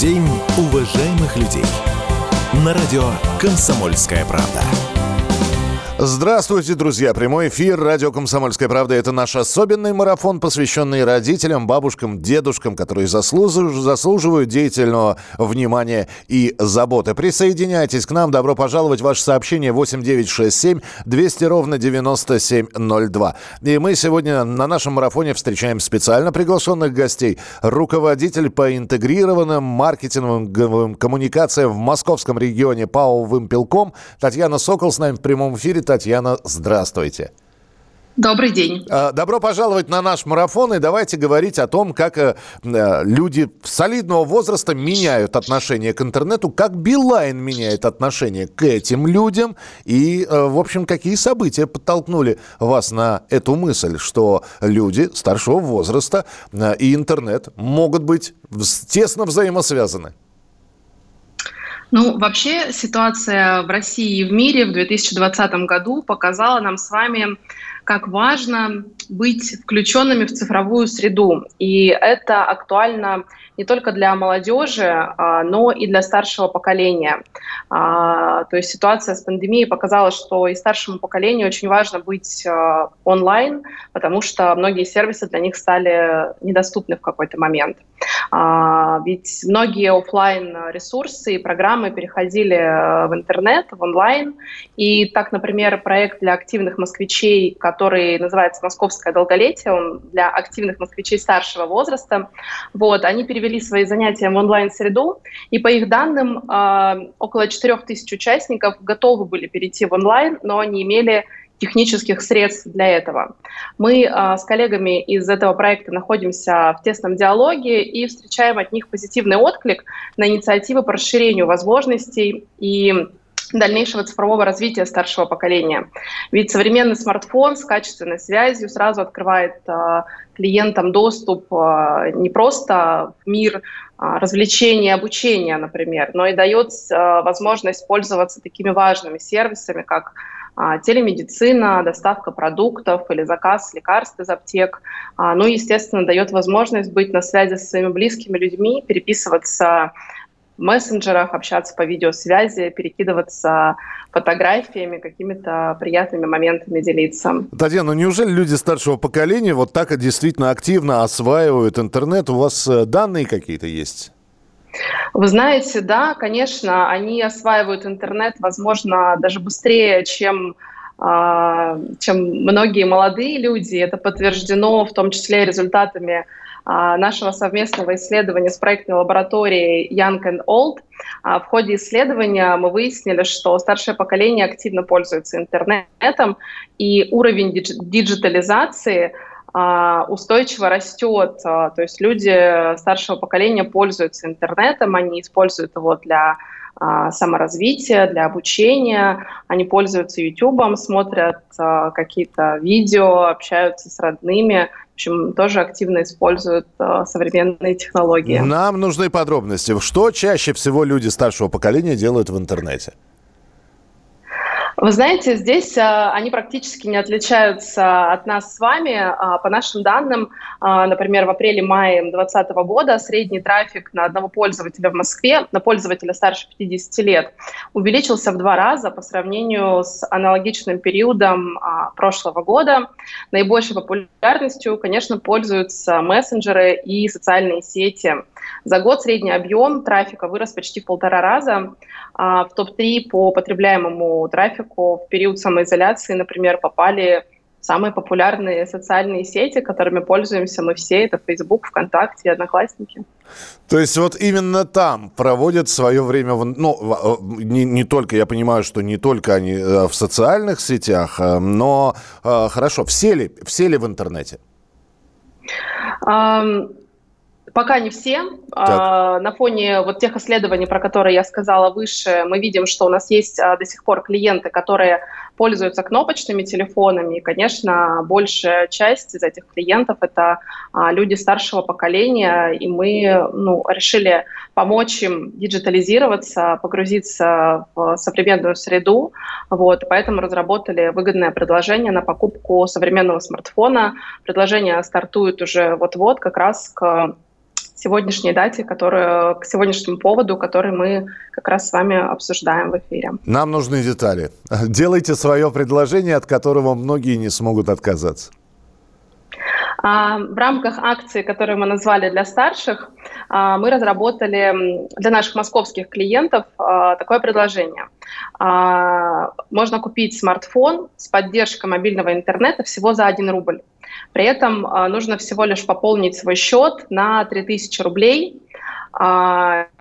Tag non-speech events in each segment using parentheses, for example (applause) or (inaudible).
День уважаемых людей. На радио «Комсомольская правда». Здравствуйте, друзья! Прямой эфир радио «Комсомольская правда» — это наш особенный марафон, посвященный родителям, бабушкам, дедушкам, которые заслуживают, деятельного внимания и заботы. Присоединяйтесь к нам. Добро пожаловать. Ваше сообщение 8967 200 ровно 9702. И мы сегодня на нашем марафоне встречаем специально приглашенных гостей. Руководитель по интегрированным маркетинговым коммуникациям в московском регионе ПАО «Вымпелком» Татьяна Сокол с нами в прямом эфире. Татьяна, здравствуйте. Добрый день. А, добро пожаловать на наш марафон и давайте говорить о том, как э, э, люди солидного возраста меняют отношение к интернету, как Билайн меняет отношение к этим людям и, э, в общем, какие события подтолкнули вас на эту мысль, что люди старшего возраста и интернет могут быть тесно взаимосвязаны. Ну, вообще ситуация в России и в мире в 2020 году показала нам с вами, как важно быть включенными в цифровую среду. И это актуально не только для молодежи, а, но и для старшего поколения. А, то есть ситуация с пандемией показала, что и старшему поколению очень важно быть а, онлайн, потому что многие сервисы для них стали недоступны в какой-то момент. Ведь многие офлайн ресурсы и программы переходили э, в интернет, в онлайн. И так, например, проект для активных москвичей, который называется «Московское долголетие», он для активных москвичей старшего возраста. Вот, они перевели свои занятия в онлайн-среду, и по их данным около 4 тысяч участников готовы были перейти в онлайн, но не имели технических средств для этого. Мы э, с коллегами из этого проекта находимся в тесном диалоге и встречаем от них позитивный отклик на инициативы по расширению возможностей и дальнейшего цифрового развития старшего поколения. Ведь современный смартфон с качественной связью сразу открывает э, клиентам доступ э, не просто в мир э, развлечений и обучения, например, но и дает возможность пользоваться такими важными сервисами, как а, телемедицина, доставка продуктов или заказ лекарств из аптек. А, ну, естественно, дает возможность быть на связи со своими близкими людьми, переписываться в мессенджерах, общаться по видеосвязи, перекидываться фотографиями, какими-то приятными моментами делиться. Татьяна, ну неужели люди старшего поколения вот так действительно активно осваивают интернет? У вас э, данные какие-то есть? Вы знаете, да, конечно, они осваивают интернет, возможно, даже быстрее, чем а, чем многие молодые люди. Это подтверждено в том числе результатами а, нашего совместного исследования с проектной лабораторией Young and Old. А, в ходе исследования мы выяснили, что старшее поколение активно пользуется интернетом, и уровень диджитализации – устойчиво растет. А, то есть люди старшего поколения пользуются интернетом, они используют его для а, саморазвития, для обучения. Они пользуются YouTube, смотрят какие-то видео, общаются с родными. В общем, тоже активно используют современные технологии. Нам нужны подробности. Что чаще всего люди старшего поколения делают в интернете? Вы знаете, здесь а, они практически не отличаются от нас с вами. А, по нашим данным, а, например, в апреле-мае 2020 года средний трафик на одного пользователя в Москве, на пользователя старше 50 лет, увеличился в два раза по сравнению с аналогичным периодом а, прошлого года. Наибольшей популярностью, конечно, пользуются мессенджеры и социальные сети. За год средний объем трафика вырос почти в полтора раза. А, в топ-3 по потребляемому трафику в период самоизоляции, например, попали самые популярные социальные сети, которыми пользуемся мы все, это Facebook, ВКонтакте Одноклассники. То есть вот именно там проводят свое время, ну, не, не только, я понимаю, что не только они э, в социальных сетях, э, но э, хорошо, все ли, все ли в интернете? Um, Пока не все. А, на фоне вот тех исследований, про которые я сказала выше, мы видим, что у нас есть а, до сих пор клиенты, которые пользуются кнопочными телефонами. И, конечно, большая часть из этих клиентов – это а, люди старшего поколения, и мы ну, решили помочь им диджитализироваться, погрузиться в современную среду. Вот, поэтому разработали выгодное предложение на покупку современного смартфона. Предложение стартует уже вот-вот, как раз к сегодняшней дате, которую, к сегодняшнему поводу, который мы как раз с вами обсуждаем в эфире. Нам нужны детали. (laughs) Делайте свое предложение, от которого многие не смогут отказаться. А, в рамках акции, которую мы назвали для старших, а, мы разработали для наших московских клиентов а, такое предложение. Можно купить смартфон с поддержкой мобильного интернета всего за 1 рубль. При этом нужно всего лишь пополнить свой счет на 3000 рублей.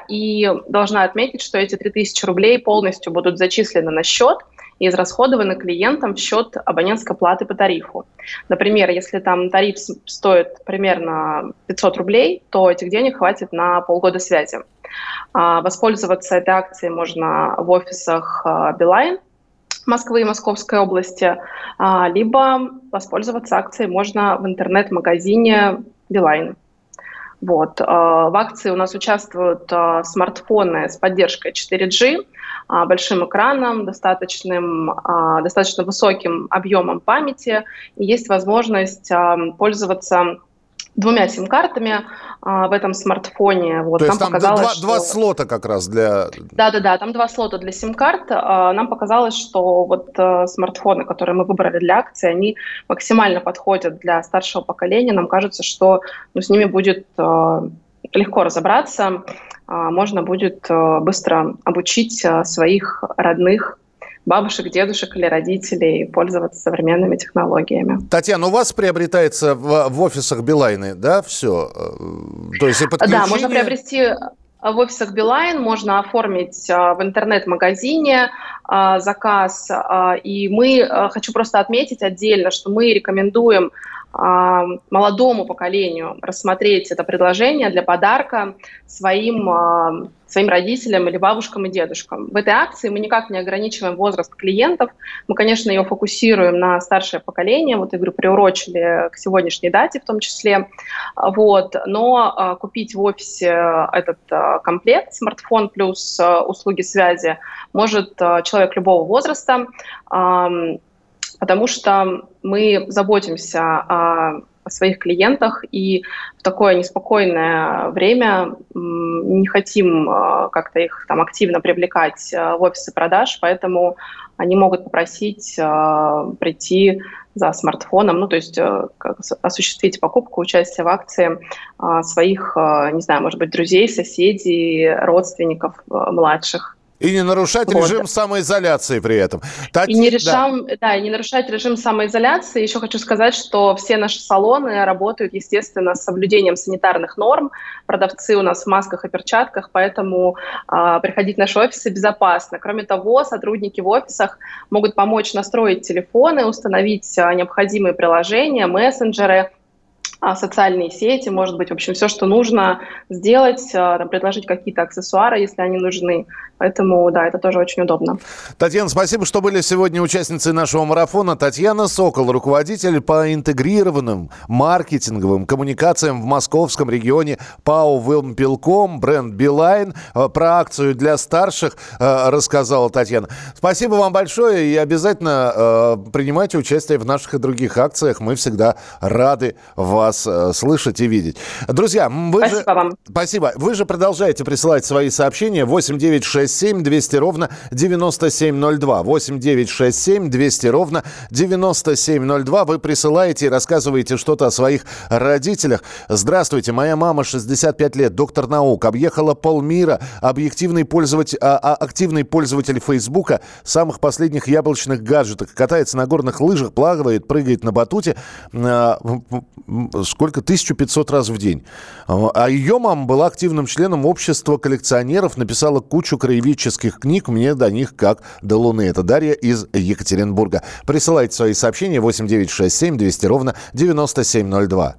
И должна отметить, что эти 3000 рублей полностью будут зачислены на счет – и израсходованы клиентам в счет абонентской платы по тарифу. Например, если там тариф стоит примерно 500 рублей, то этих денег хватит на полгода связи. А, воспользоваться этой акцией можно в офисах а, Билайн Москвы и Московской области, а, либо воспользоваться акцией можно в интернет-магазине Билайн. Вот. В акции у нас участвуют смартфоны с поддержкой 4G, а, большим экраном, достаточным, а, достаточно высоким объемом памяти, и есть возможность а, пользоваться двумя сим-картами а, в этом смартфоне. Вот, То нам есть там показалось, два, что... два слота как раз для... Да-да-да, там два слота для сим-карт. А, нам показалось, что вот а, смартфоны, которые мы выбрали для акции, они максимально подходят для старшего поколения. Нам кажется, что ну, с ними будет а, легко разобраться. А, можно будет э, быстро обучить э, своих родных бабушек, дедушек или родителей пользоваться современными технологиями. Татьяна, у вас приобретается в, в офисах Билайны, да, все? Э, то есть и подключение... Да, можно приобрести в офисах Билайн, можно оформить в интернет-магазине заказ. И мы, хочу просто отметить отдельно, что мы рекомендуем молодому поколению рассмотреть это предложение для подарка своим, своим родителям или бабушкам и дедушкам. В этой акции мы никак не ограничиваем возраст клиентов. Мы, конечно, ее фокусируем на старшее поколение. Вот, я говорю, приурочили к сегодняшней дате в том числе. Вот. Но купить в офисе этот комплект, смартфон плюс услуги связи, может человек любого возраста потому что мы заботимся о, своих клиентах и в такое неспокойное время не хотим э, как-то их там активно привлекать э, в офисы продаж, поэтому они могут попросить э, прийти за смартфоном, ну, то есть осуществить покупку, участие в акции своих, не знаю, может быть, друзей, соседей, родственников младших. И не нарушать вот. режим самоизоляции при этом. Тати... И не решам, да. да, и не нарушать режим самоизоляции. Еще хочу сказать, что все наши салоны работают, естественно, с соблюдением санитарных норм. Продавцы у нас в масках и перчатках, поэтому э, приходить в наши офисы безопасно. Кроме того, сотрудники в офисах могут помочь настроить телефоны, установить э, необходимые приложения, мессенджеры, а, социальные сети, может быть, в общем, все, что нужно сделать, а, там, предложить какие-то аксессуары, если они нужны. Поэтому, да, это тоже очень удобно. Татьяна, спасибо, что были сегодня участницей нашего марафона. Татьяна Сокол, руководитель по интегрированным маркетинговым коммуникациям в московском регионе ПАО «Вилмпилком», бренд «Билайн». А, про акцию для старших рассказала Татьяна. Спасибо вам большое и обязательно принимайте участие в наших и других акциях. Мы всегда рады вас э, слышать и видеть. Друзья, вы Спасибо же... вам. Спасибо. Вы же продолжаете присылать свои сообщения 8967 200 ровно 9702. 8967 200 ровно 9702. Вы присылаете и рассказываете что-то о своих родителях. Здравствуйте, моя мама 65 лет, доктор наук, объехала полмира, объективный пользователь, а, а, активный пользователь Фейсбука, самых последних яблочных гаджетов, катается на горных лыжах, плавает, прыгает на батуте. А, сколько? 1500 раз в день. А ее мама была активным членом общества коллекционеров, написала кучу краеведческих книг, мне до них как до Луны. Это Дарья из Екатеринбурга. Присылайте свои сообщения 8967 200 ровно 9702.